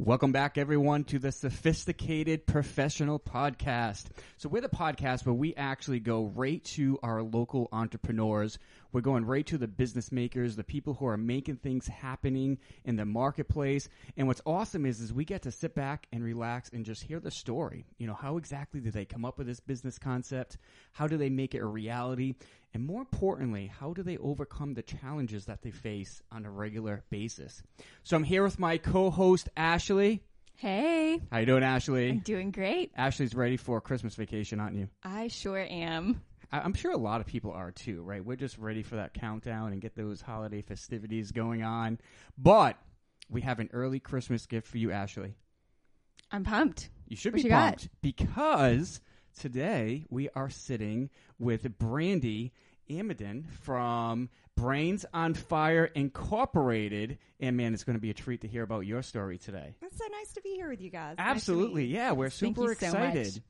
Welcome back, everyone, to the Sophisticated Professional Podcast. So, we're the podcast where we actually go right to our local entrepreneurs. We're going right to the business makers, the people who are making things happening in the marketplace. And what's awesome is, is we get to sit back and relax and just hear the story. You know, how exactly did they come up with this business concept? How do they make it a reality? And more importantly, how do they overcome the challenges that they face on a regular basis? So I'm here with my co-host Ashley. Hey, How you doing, Ashley? I'm doing great. Ashley's ready for a Christmas vacation, aren't you? I sure am. I- I'm sure a lot of people are too, right? We're just ready for that countdown and get those holiday festivities going on. But we have an early Christmas gift for you, Ashley. I'm pumped. You should What be you got? pumped because today we are sitting with Brandy Amidon from Brains on Fire Incorporated. And man, it's going to be a treat to hear about your story today. It's so nice to be here with you guys. Absolutely. you. Yeah, we're super so excited.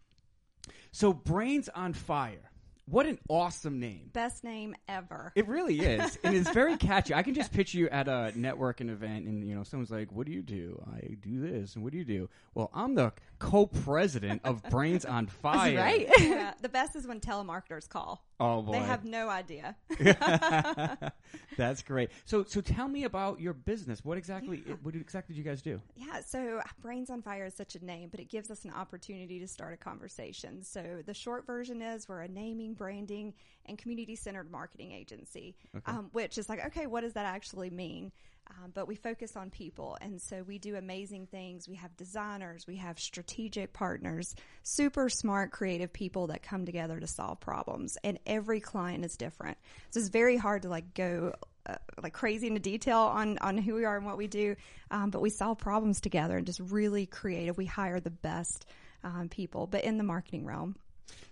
So, Brains on Fire. What an awesome name. Best name ever. It really is, and it's very catchy. I can just picture you at a networking event, and you know, someone's like, "What do you do?" I do this, and what do you do? Well, I'm the co-president of Brains on Fire. Right? yeah, the best is when telemarketers call. Oh boy, They have no idea. that's great. So, so tell me about your business. What exactly? What exactly do you guys do? Yeah, so uh, Brains on Fire is such a name, but it gives us an opportunity to start a conversation. So the short version is we're a naming, branding, and community centered marketing agency, um, which is like, okay, what does that actually mean? Um, but we focus on people. And so we do amazing things. We have designers, we have strategic partners, super smart, creative people that come together to solve problems. And every client is different. So it's very hard to like go uh, like crazy into detail on on who we are and what we do, um, but we solve problems together and just really creative. We hire the best um, people, but in the marketing realm.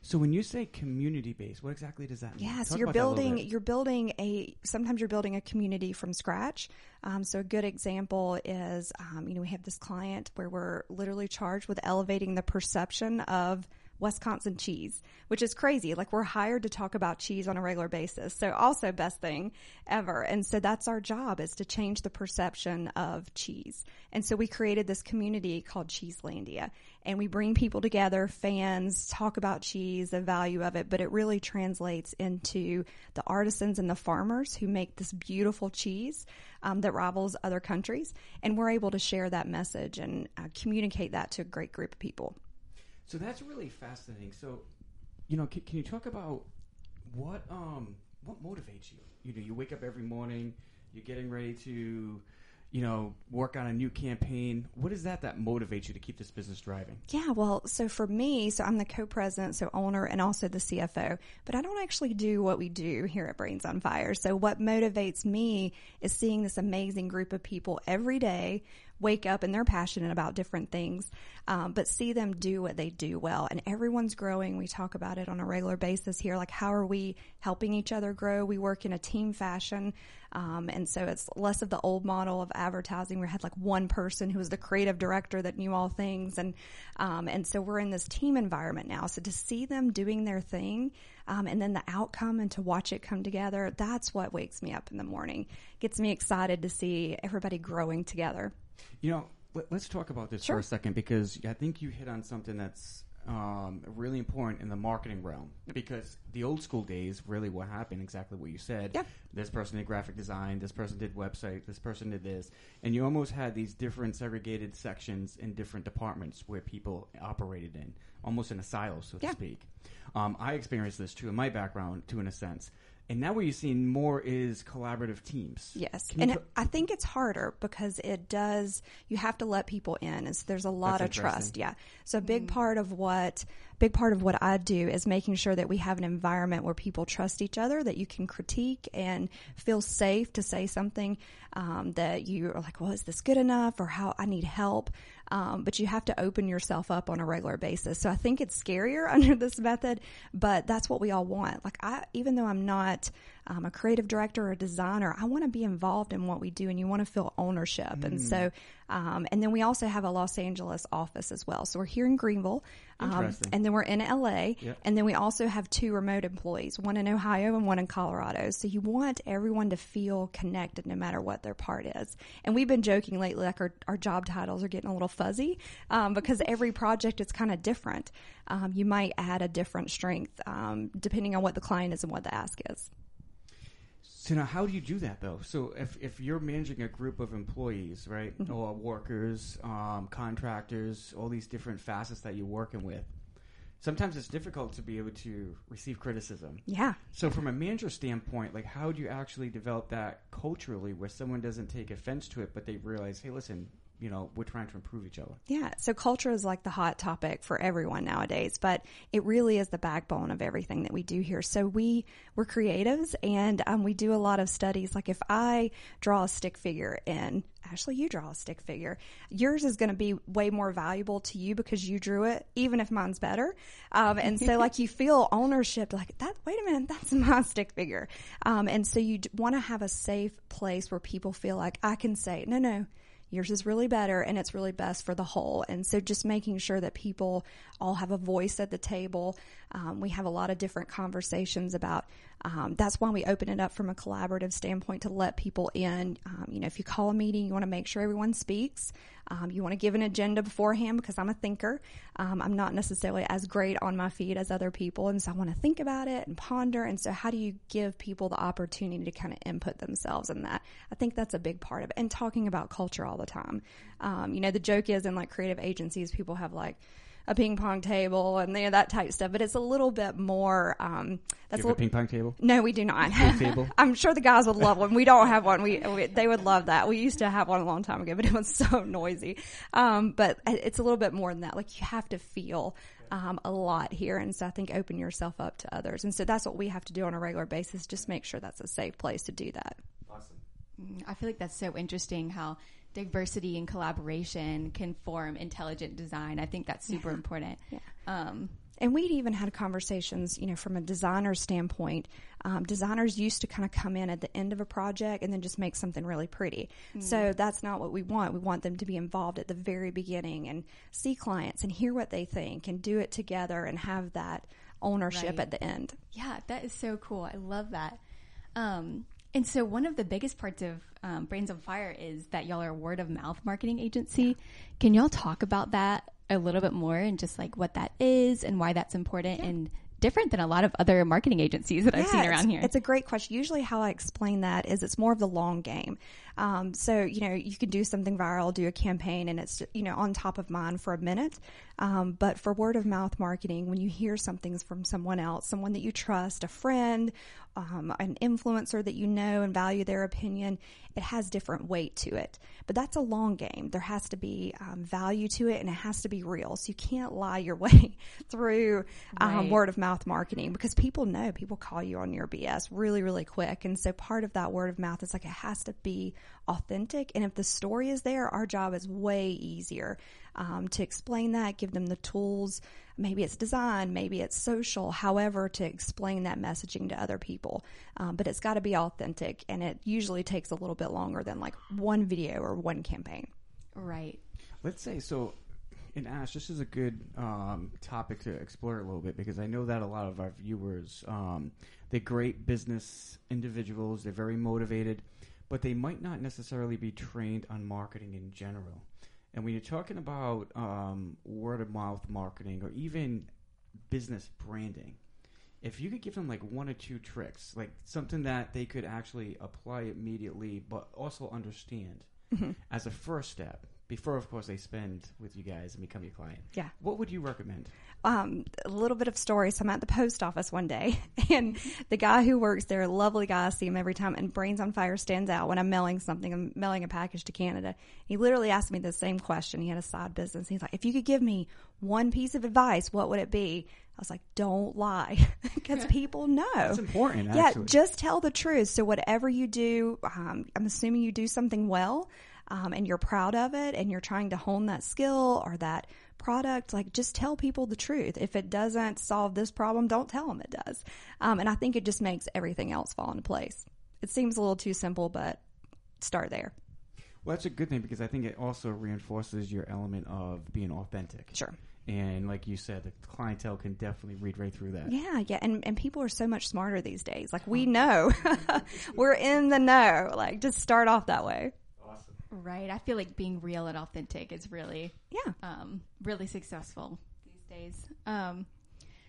So, when you say community based, what exactly does that mean? Yeah, so you're about that a little building you're building a sometimes you're building a community from scratch. Um, so a good example is um, you know we have this client where we're literally charged with elevating the perception of Wisconsin cheese, which is crazy. Like we're hired to talk about cheese on a regular basis. So also best thing ever. And so that's our job is to change the perception of cheese. And so we created this community called Cheeselandia and we bring people together, fans, talk about cheese, the value of it, but it really translates into the artisans and the farmers who make this beautiful cheese um, that rivals other countries. And we're able to share that message and uh, communicate that to a great group of people. So that's really fascinating. So, you know, can, can you talk about what um what motivates you? You know, you wake up every morning, you're getting ready to, you know, work on a new campaign. What is that that motivates you to keep this business driving? Yeah, well, so for me, so I'm the co-president, so owner, and also the CFO, but I don't actually do what we do here at Brains on Fire. So what motivates me is seeing this amazing group of people every day wake up and they're passionate about different things, um, but see them do what they do well. And everyone's growing. We talk about it on a regular basis here. Like, how are we helping each other grow? We work in a team fashion. Um, and so it's less of the old model of advertising where we had like one person who was the creative director that knew all things. And, um, and so we're in this team environment now. So to see them doing their thing, um, and then the outcome and to watch it come together, that's what wakes me up in the morning. Gets me excited to see everybody growing together. You know, let, us talk about this for a second because I think you hit on something that's um, really important in the marketing realm. Because the old school days, really, what happened exactly what you said. Yeah. This person did graphic design. This person did website. This person did this, and you almost had these different segregated sections in different departments where people operated in, almost in a silo, so to speak. Um, I experienced this too in my background, too, in a sense. And now what you're seeing more is collaborative teams. Yes. Can And ta- I think it's harder because it does, you have to let people in. And so there's a lot That's of trust. Yeah. So a big mm. part of what, big part of what I do is making sure that we have an environment where people trust each other, that you can critique and feel safe to say something, um, that you are like, well, is this good enough or how I need help? Um, but you have to open yourself up on a regular basis. So I think it's scarier under this method, but that's what we all want. Like I, even though I'm not um, a creative director or a designer, I want to be involved in what we do and you want to feel ownership. And so, um, and then we also have a Los Angeles office as well. So we're here in Greenville. Um, and then we're in LA. Yep. And then we also have two remote employees, one in Ohio and one in Colorado. So you want everyone to feel connected no matter what their part is. And we've been joking lately, like our, our job titles are getting a little fuzzy um, because every project is kind of different. Um, you might add a different strength um, depending on what the client is and what the ask is. So now, how do you do that though? So if if you're managing a group of employees, right, or workers, um, contractors, all these different facets that you're working with, sometimes it's difficult to be able to receive criticism. Yeah. So from a manager standpoint, like how do you actually develop that culturally, where someone doesn't take offense to it, but they realize, hey, listen, you know, we're trying to improve each other. Yeah, so culture is like the hot topic for everyone nowadays, but it really is the backbone of everything that we do here. So we we're creatives, and um, we do a lot of studies. Like if I draw a stick figure and Ashley, you draw a stick figure. Yours is going to be way more valuable to you because you drew it, even if mine's better. Um, and so, like, you feel ownership, like that. Wait a minute, that's my stick figure. Um, and so you want to have a safe place where people feel like I can say, no, no yours is really better and it's really best for the whole. And so just making sure that people all have a voice at the table. Um, we have a lot of different conversations about, um, that's why we open it up from a collaborative standpoint to let people in. Um, you know, if you call a meeting, you want to make sure everyone speaks. Um, you want to give an agenda beforehand because I'm a thinker. Um, I'm not necessarily as great on my feet as other people. And so I want to think about it and ponder. And so how do you give people the opportunity to kind of input themselves in that? I think that's a big part of it. And talking about culture all the time. Um, you know, the joke is in like creative agencies, people have like, a ping pong table and you know, that type stuff, but it's a little bit more. Um, that's you have a a ping pong table. no, we do not. table? I'm sure the guys would love one. We don't have one. We, we they would love that. We used to have one a long time ago, but it was so noisy. Um, but it's a little bit more than that. Like you have to feel um, a lot here, and so I think open yourself up to others, and so that's what we have to do on a regular basis. Just make sure that's a safe place to do that. Awesome. I feel like that's so interesting how diversity and collaboration can form intelligent design. I think that's super important. Yeah. Um, And we'd even had conversations, you know, from a designer standpoint. Um, designers used to kind of come in at the end of a project and then just make something really pretty. So that's not what we want. We want them to be involved at the very beginning and see clients and hear what they think and do it together and have that ownership Right. at the end. Yeah, that is so cool. I love that. Um, and so one of the biggest parts of um, Brains on Fire is that y'all are a word of mouth marketing agency. Can y'all talk about that a little bit more and just like what that is and why that's important and different than a lot of other marketing agencies that I've seen around here? It's a great question. Usually, how I explain that is it's more of the long game. Um, so you know, you can do something viral, do a campaign, and it's you know on top of mind for a minute. Um, but for word of mouth marketing, when you hear something from someone else, someone that you trust, a friend, um, an influencer that you know and value their opinion, it has different weight to it. But that's a long game. There has to be um, value to it, and it has to be real. So you can't lie your way through um, Right. word of mouth marketing because people know people call you on your BS really, really quick. And so part of that word of mouth is like it has to be authentic. And if the story is there, our job is way easier um, to explain that, give them the tools. Maybe it's design, maybe it's social, however, to explain that messaging to other people. Um, but it's got to be authentic, and it usually takes a little bit longer than like one video or one campaign. right. Let's say so. And Ash, this is a good um, topic to explore a little bit because I know that a lot of our viewers, um, they're great business individuals. They're very motivated, but they might not necessarily be trained on marketing in general. And when you're talking about um, word of mouth marketing or even business branding, if you could give them like one or two tricks, like something that they could actually apply immediately, but also understand as a first step before, of course, they spend with you guys and become your client. Yeah. What would you recommend? um, a little bit of story. So I'm at the post office one day, and the guy who works there, a lovely guy, I see him every time, and Brains on Fire stands out when I'm mailing something. I'm mailing a package to Canada. He literally asked me the same question. He had a side business. He's like, "If you could give me one piece of advice, what would it be?" I was like, "Don't lie, because people know." That's important, Yeah, actually. just tell the truth. So whatever you do, um, I'm assuming you do something well. Um, and you're proud of it and you're trying to hone that skill or that product, like just tell people the truth. If it doesn't solve this problem, don't tell them it does. Um, and I think it just makes everything else fall into place. It seems a little too simple, but start there. Well, that's a good thing because I think it also reinforces your element of being authentic. Sure. And like you said, the clientele can definitely read right through that. Yeah, yeah, and and people are so much smarter these days. Like we know, we're in the know. Like just start off that way. Right. I feel like being real and authentic is really, Yeah. um, really successful these days. Um,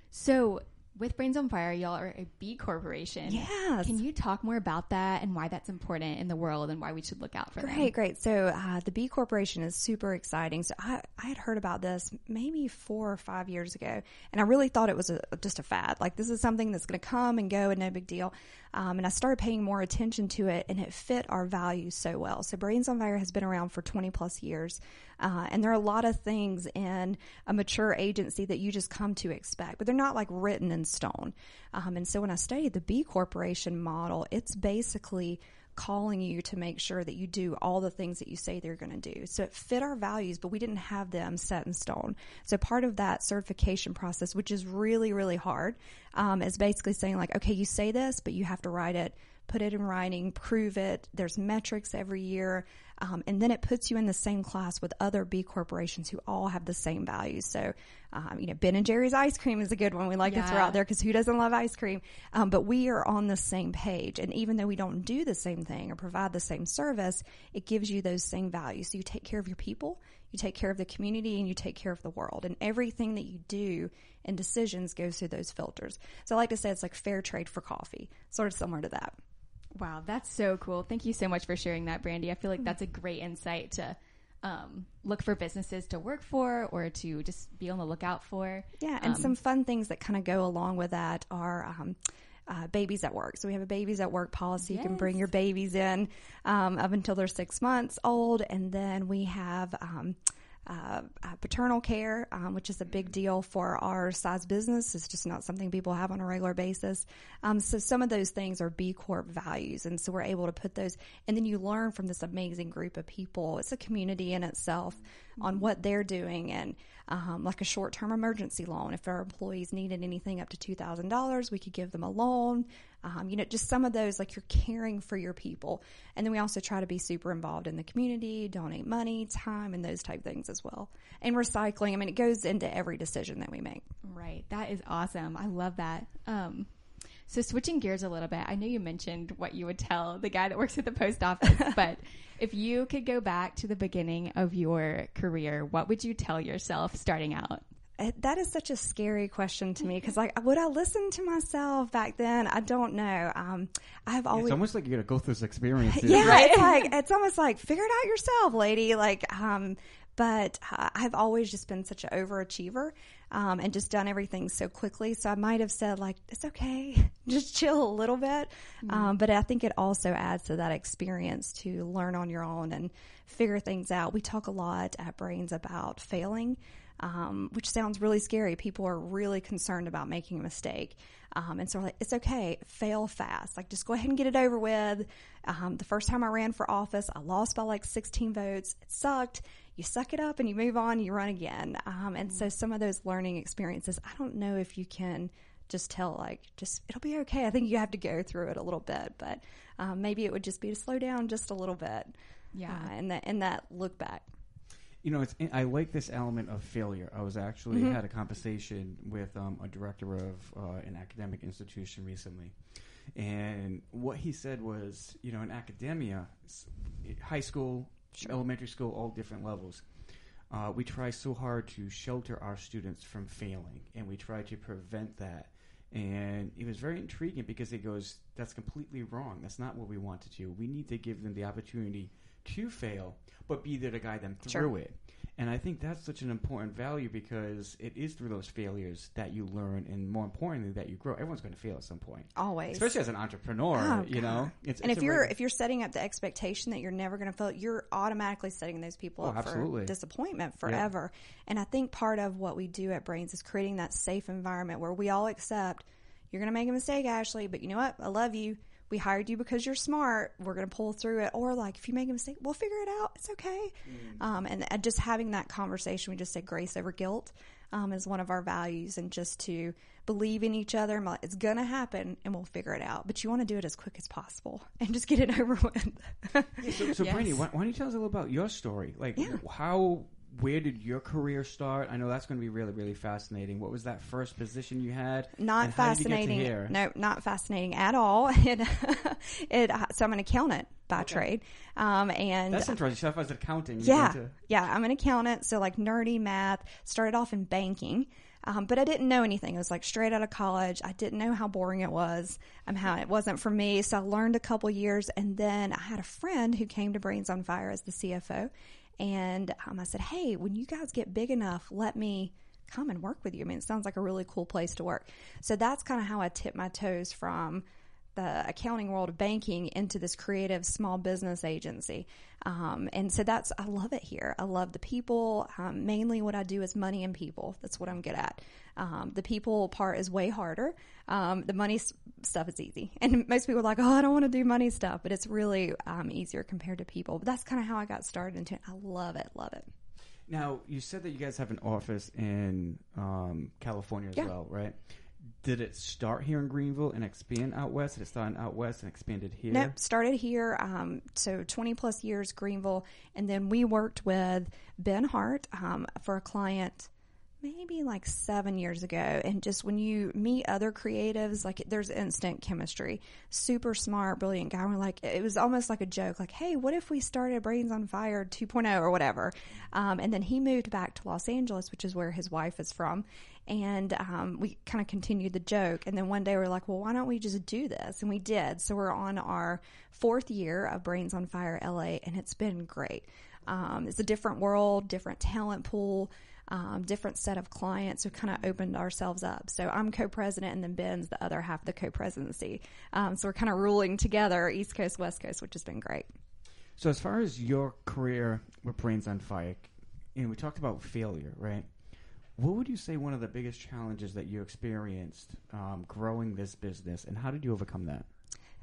so with Brains on Fire, y'all are a B corporation. Yes. Can you talk more about that and why that's important in the world and why we should look out for them? Great, great. So uh, the B Corporation is super exciting. So I, I had heard about this maybe four or five years ago, and I really thought it was a, just a fad. Like this is something that's going to come and go and no big deal. Um, and I started paying more attention to it, and it fit our values so well. So Brains on Fire has been around for 20 plus years, uh, and there are a lot of things in a mature agency that you just come to expect, but they're not like written in stone. Um, and so when I studied the B Corporation model, it's basically calling you to make sure that you do all the things that you say they're going to do. So it fit our values, but we didn't have them set in stone. So part of that certification process, which is really, really hard, um, is basically saying like, okay, you say this, but you have to write it, put it in writing, prove it. There's metrics every year. Um, and then it puts you in the same class with other B corporations who all have the same values. So, um, you know, Ben and Jerry's ice cream is a good one we like to throw out there because who doesn't love ice cream? Um, but we are on the same page. And even though we don't do the same thing or provide the same service, it gives you those same values. So you take care of your people, you take care of the community, and you take care of the world. And everything that you do and decisions goes through those filters. So I like to say it's like fair trade for coffee, sort of similar to that. Wow, that's so cool. Thank you so much for sharing that, Brandy. I feel like that's a great insight to um, look for businesses to work for or to just be on the lookout for. Yeah, and Um, some fun things that kind of go along with that are um, uh, babies at work. So we have a babies at work policy. You can bring your babies in um, up until they're six months old, and then we have. Um, uh, paternal care, um, which is a big deal for our size business. It's just not something people have on a regular basis. Um, so some of those things are B Corp values, and so we're able to put those. And then you learn from this amazing group of people. It's a community in itself on what they're doing, and um, like a short term emergency loan. If our employees needed anything up to two thousand dollars, we could give them a loan. Um, you know, just some of those like you're caring for your people, and then we also try to be super involved in the community, donate money, time, and those type things as well. And recycling. I mean, it goes into every decision that we make. Right. That is awesome. I love that. Um, so switching gears a little bit, I know you mentioned what you would tell the guy that works at the post office, but if you could go back to the beginning of your career, what would you tell yourself starting out? That is such a scary question to me because, like, would I listen to myself back then? I don't know. Um, I have always It's almost like you got to go through this experience. yeah, it's like it's almost like figure it out yourself, lady. Like, um, but uh, I've always just been such an overachiever, um, and just done everything so quickly. So I might have said like, it's okay, just chill a little bit. Um, but I think it also adds to that experience to learn on your own and figure things out. We talk a lot at Brains about failing. Um, which sounds really scary. People are really concerned about making a mistake. Um, and so like, it's okay, fail fast. Like just go ahead and get it over with. Um, the first time I ran for office, I lost by like 16 votes. It sucked. You suck it up and you move on, you run again. Um, and so some of those learning experiences, I don't know if you can just tell like, just, it'll be okay. I think you have to go through it a little bit, but, um, maybe it would just be to slow down just a little bit. Yeah. Uh, and that, and that look back. You know, it's I like this element of failure. I was actually Mm-hmm. had a conversation with um, a director of uh, an academic institution recently, and what he said was, you know, in academia, high school, elementary school, all different levels. Uh, we try so hard to shelter our students from failing, and we try to prevent that. And it was very intriguing because he goes, "That's completely wrong. That's not what we want to do. We need to give them the opportunity to fail, but be there to guide them through Sure. it." And I think that's such an important value because it is through those failures that you learn, and more importantly, that you grow. Everyone's going to fail at some point, Always. especially as an entrepreneur. Oh, you know, it's, and it's if you're if you're setting up the expectation that you're never going to fail, you're automatically setting those people Oh, up absolutely. for disappointment forever. And I think part of what we do at Brains is creating that safe environment where we all accept you're going to make a mistake, Ashley, but you know what? I love you. We hired you because you're smart. We're going to pull through it. Or like, if you make a mistake, we'll figure it out. It's okay. Um, and uh, just having that conversation, we just say grace over guilt um, is one of our values, and just to believe in each other. and like, It's going to happen, and we'll figure it out. But you want to do it as quick as possible and just get it over with. So, so Yes. Brandy, why, why don't you tell us a little about your story? Like, Yeah. how, where did your career start? I know that's going to be really, really fascinating. What was that first position you had? not and how did you get to fascinating. No, not fascinating at all. It, it, so I'm an accountant by trade, um, and That's interesting. Stuff as accounting. you yeah, go into- yeah, I'm an accountant, so like nerdy math. Started off in banking, um, but I didn't know anything. It was like straight out of college. I didn't know how boring it was. Um, how it wasn't for me. So I learned a couple years, and then I had a friend who came to Brains on Fire as the CFO, and um, I said, "Hey, when you guys get big enough, let me." Come and work with you. I mean, it sounds like a really cool place to work. So that's kind of how I tip my toes from the accounting world of banking into this creative small business agency. Um, and so that's, I love it here. I love the people. Um, mainly what I do is money and people. That's what I'm good at. Um, the people part is way harder. Um, the money stuff is easy. And most people are like, oh, I don't want to do money stuff, but it's really um, easier compared to people. But that's kind of how I got started into it. I love it. Love it. Now, you said that you guys have an office in um, California as Yeah. well, right? Did it start here in Greenville and expand out west? Did it start out west and expanded here? Nope, started here. Um, so 20 plus years, Greenville. And then we worked with Ben Hart um, for a client maybe like seven years ago. And just when you meet other creatives, like there's instant chemistry. Super smart, brilliant guy. We're like, it was almost like a joke, like, hey, what if we started Brains on Fire 2.0 or whatever? Um, and then he moved back to Los Angeles, which is where his wife is from. And um, we kind of continued the joke. And then one day we are like, well, why don't we just do this? And we did. So we're on our fourth year of Brains on Fire LA, and it's been great. Um, it's a different world, different talent pool, um, different set of clients. We kind of opened ourselves up. So I'm co-president, and then Ben's the other half of the co-presidency. Um, so we're kind of ruling together, East Coast, West Coast, which has been great. So, as far as your career with Brains on Fire, and we talked about failure, right? What would you say one of the biggest challenges that you experienced um, growing this business, and how did you overcome that?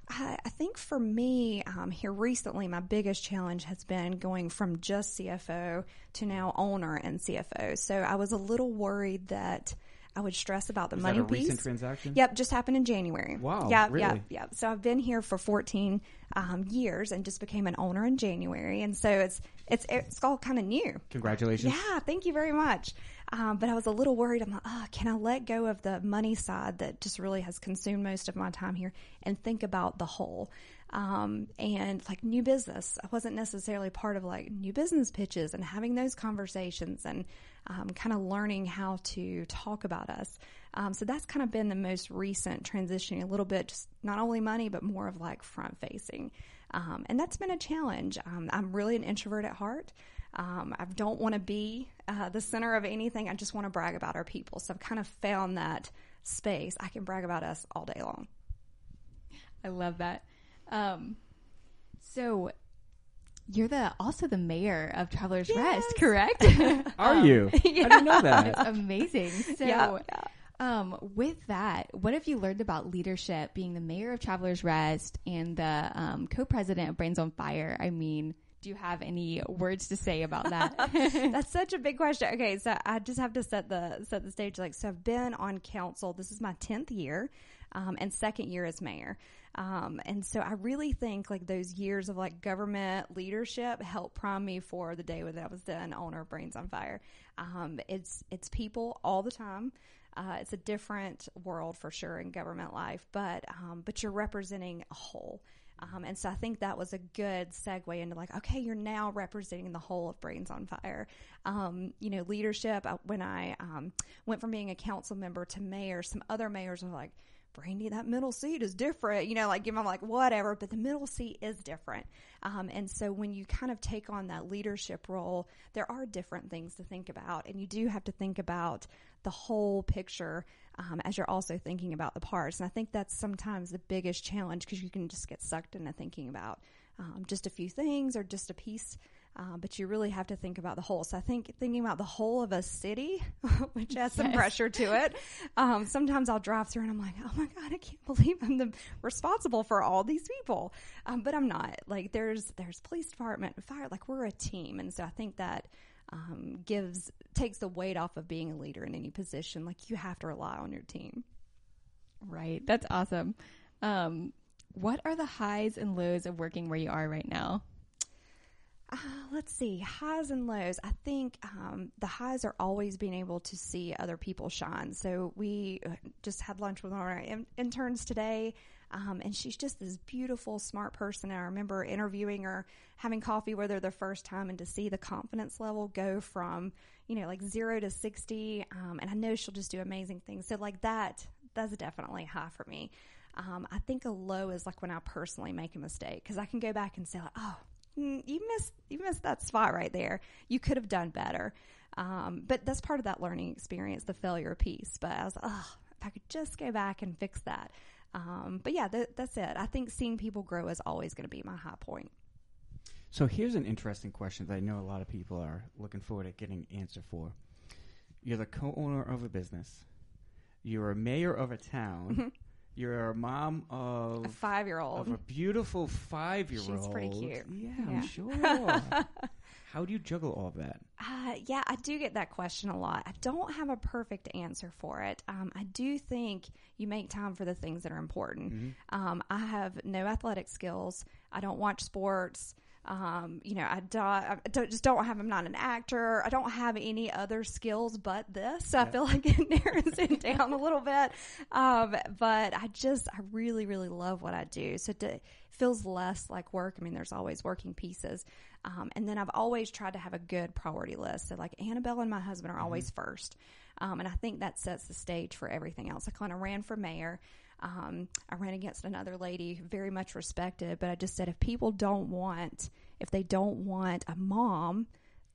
I, I think for me, um, here recently, my biggest challenge has been going from just CFO to now owner and CFO. So I was a little worried that I would stress about the Was money that a piece. recent transaction? Yep, just happened in January. Wow, Yeah, really? yeah, yeah. So I've been here for 14 um, years and just became an owner in January, and so it's it's it's all kind of new. Congratulations. Yeah, thank you very much. Um, but I was a little worried. I'm like, oh, can I let go of the money side that just really has consumed most of my time here and think about the whole? Um, and like new business, I wasn't necessarily part of like new business pitches and having those conversations and um, kind of learning how to talk about us. Um, so that's kind of been the most recent transitioning a little bit, just not only money, but more of like front facing. Um, and that's been a challenge. Um, I'm really an introvert at heart. Um, I don't want to be uh, the center of anything. I just want to brag about our people. So I've kind of found that space. I can brag about us all day long. I love that. Um, so you're the also the mayor of Travelers Rest, correct? Are Um, you? I didn't know that. Amazing. So, Yeah, yeah. Um, with that, what have you learned about leadership, being the mayor of Travelers Rest and the um, co-president of Brains on Fire? I mean, do you have any words to say about that? That's such a big question. Okay, so I just have to set the set the stage. Like, so I've been on council. This is my tenth year, um, and second year as mayor. Um, and so I really think like those years of like government leadership helped prime me for the day when I was the owner of Brains on Fire. Um, it's it's people all the time. Uh, it's a different world for sure in government life, but um, but you're representing a whole. Um, and so I think that was a good segue into like, okay, you're now representing the whole of Brains on Fire. Um, you know, leadership. uh, When I um, went from being a council member to mayor, some other mayors were like, Brandy, that middle seat is different. You know, like I'm like whatever, but the middle seat is different. Um, and so when you kind of take on that leadership role, there are different things to think about, and you do have to think about the whole picture um, as you're also thinking about the parts. And I think that's sometimes the biggest challenge because you can just get sucked into thinking about um, just a few things or just a piece Uh, but you really have to think about the whole. So I think thinking about the whole of a city, which has some Yes. pressure to it. Um, sometimes I'll drive through and I'm like, oh my god, I can't believe I'm the responsible for all these people. Um, but I'm not. Like there's there's police department, fire. Like we're a team, and so I think that um, gives takes the weight off of being a leader in any position. Like you have to rely on your team. Right. That's awesome. Um, what are the highs and lows of working where you are right now? Uh, let's see highs and lows. I think um, the highs are always being able to see other people shine. So we uh, just had lunch with one of our in- interns today, um, and she's just this beautiful, smart person. And I remember interviewing her, having coffee with her the first time, and to see the confidence level go from you know like zero to sixty. Um, and I know she'll just do amazing things. So like that, that's definitely high for me. Um, I think a low is like when I personally make a mistake because I can go back and say like, oh mm, you missed you missed that spot right there. You could have done better. Um, but that's part of that learning experience, the failure piece. But I was, oh, if I could just go back and fix that. Um, but yeah, that, that's it. I think seeing people grow is always going to be my high point. So here's an interesting question that I know a lot of people are looking forward to getting an answer for. You're the co-owner of a business. You're a mayor of a town. You're a mom of A five-year-old of old. a beautiful five-year-old. She's pretty cute. Yeah, Yeah. I'm sure. How do you juggle all that? Uh, yeah, I do get that question a lot. I don't have a perfect answer for it. Um, I do think you make time for the things that are important. Um, I have no athletic skills. I don't watch sports. Um, you know, I don't, I don't just don't have. I'm not an actor. I don't have any other skills but this. So I feel like it narrows it down a little bit. Um, but I just, I really, really love what I do. So it feels less like work. I mean, there's always working pieces. Um, and then I've always tried to have a good priority list. So like Annabelle and my husband are always first. Um, and I think that sets the stage for everything else. I kind of ran for mayor. Um, I ran against another lady, very much respected, but I just said if people don't want, if they don't want a mom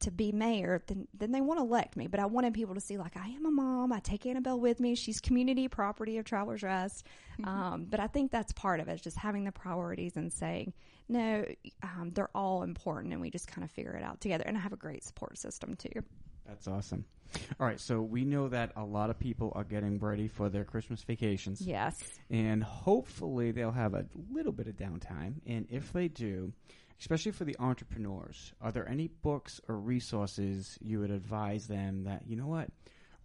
to be mayor, then then they want to elect me. But I wanted people to see like I am a mom. I take Annabelle with me. She's community property of Travelers Rest. Um, but I think that's part of it, is just having the priorities and saying no, um, they're all important, and we just kind of figure it out together. And I have a great support system too. That's awesome. All right, so we know that a lot of people are getting ready for their Christmas vacations. Yes. and hopefully they'll have a little bit of downtime. And if they do, especially for the entrepreneurs, are there any books or resources you would advise them that you know what,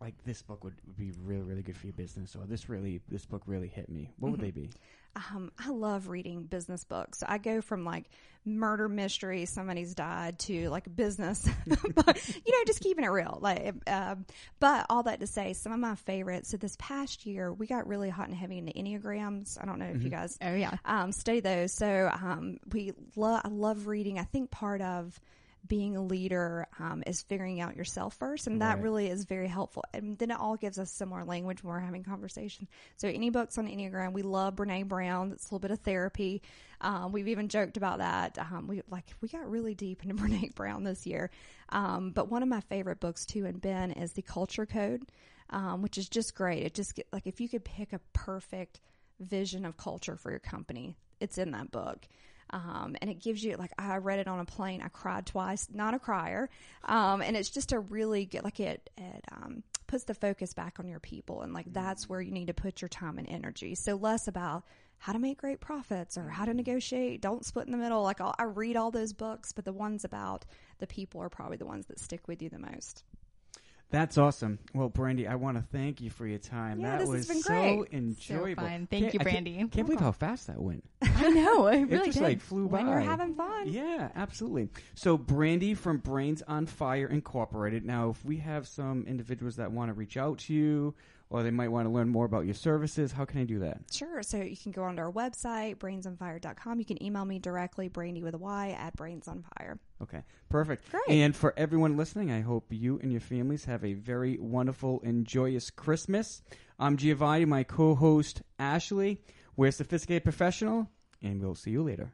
like this book would, would be really really good for your business, or this really this book really hit me? What would mm-hmm. they be? Um, I love reading business books. I go from like murder mystery, somebody's died, to like business, but, you know, just keeping it real. Like, um, but all that to say, some of my favorites. So this past year, we got really hot and heavy into enneagrams. I don't know if you guys Oh yeah. um, study those. So um, we love. I love reading. I think part of being a leader um, is figuring out yourself first, and that Right. really is very helpful. And then it all gives us similar language when we're having conversation. So any books on Enneagram, we love Brene Brown. It's a little bit of therapy. Um, we've even joked about that. Um, we like we got really deep into Brene Brown this year. Um, but one of my favorite books too, and Ben is the Culture Code, um, which is just great. It just get, like if you could pick a perfect vision of culture for your company, it's in that book. Um, and it gives you like I read it on a plane. I cried twice, not a crier, um, and it's just a really good like it. It um, puts the focus back on your people, and like that's where you need to put your time and energy. So less about how to make great profits or how to negotiate. Don't split in the middle. Like I'll, I read all those books, but the ones about the people are probably the ones that stick with you the most. That's awesome. Well, Brandy, I want to thank you for your time. Yeah, that this has was been so great. enjoyable. fun. Thank Can't- you, I can't- Can't, believe how fast that went. I know. It It just did. like flew by. When you're having fun. Yeah, absolutely. So, Brandy from Brains on Fire Incorporated. Now, if we have some individuals that want to reach out to you or they might want to learn more about your services, how can I do that? Sure. So you can go onto our website, brainsonfire.com. You can email me directly, brandy with a Y at brainsonfire. Okay, perfect. Great. And for everyone listening, I hope you and your families have a very wonderful and joyous Christmas. I'm Giovanni, my co host, Ashley. We're Sophisticated Professional, and we'll see you later.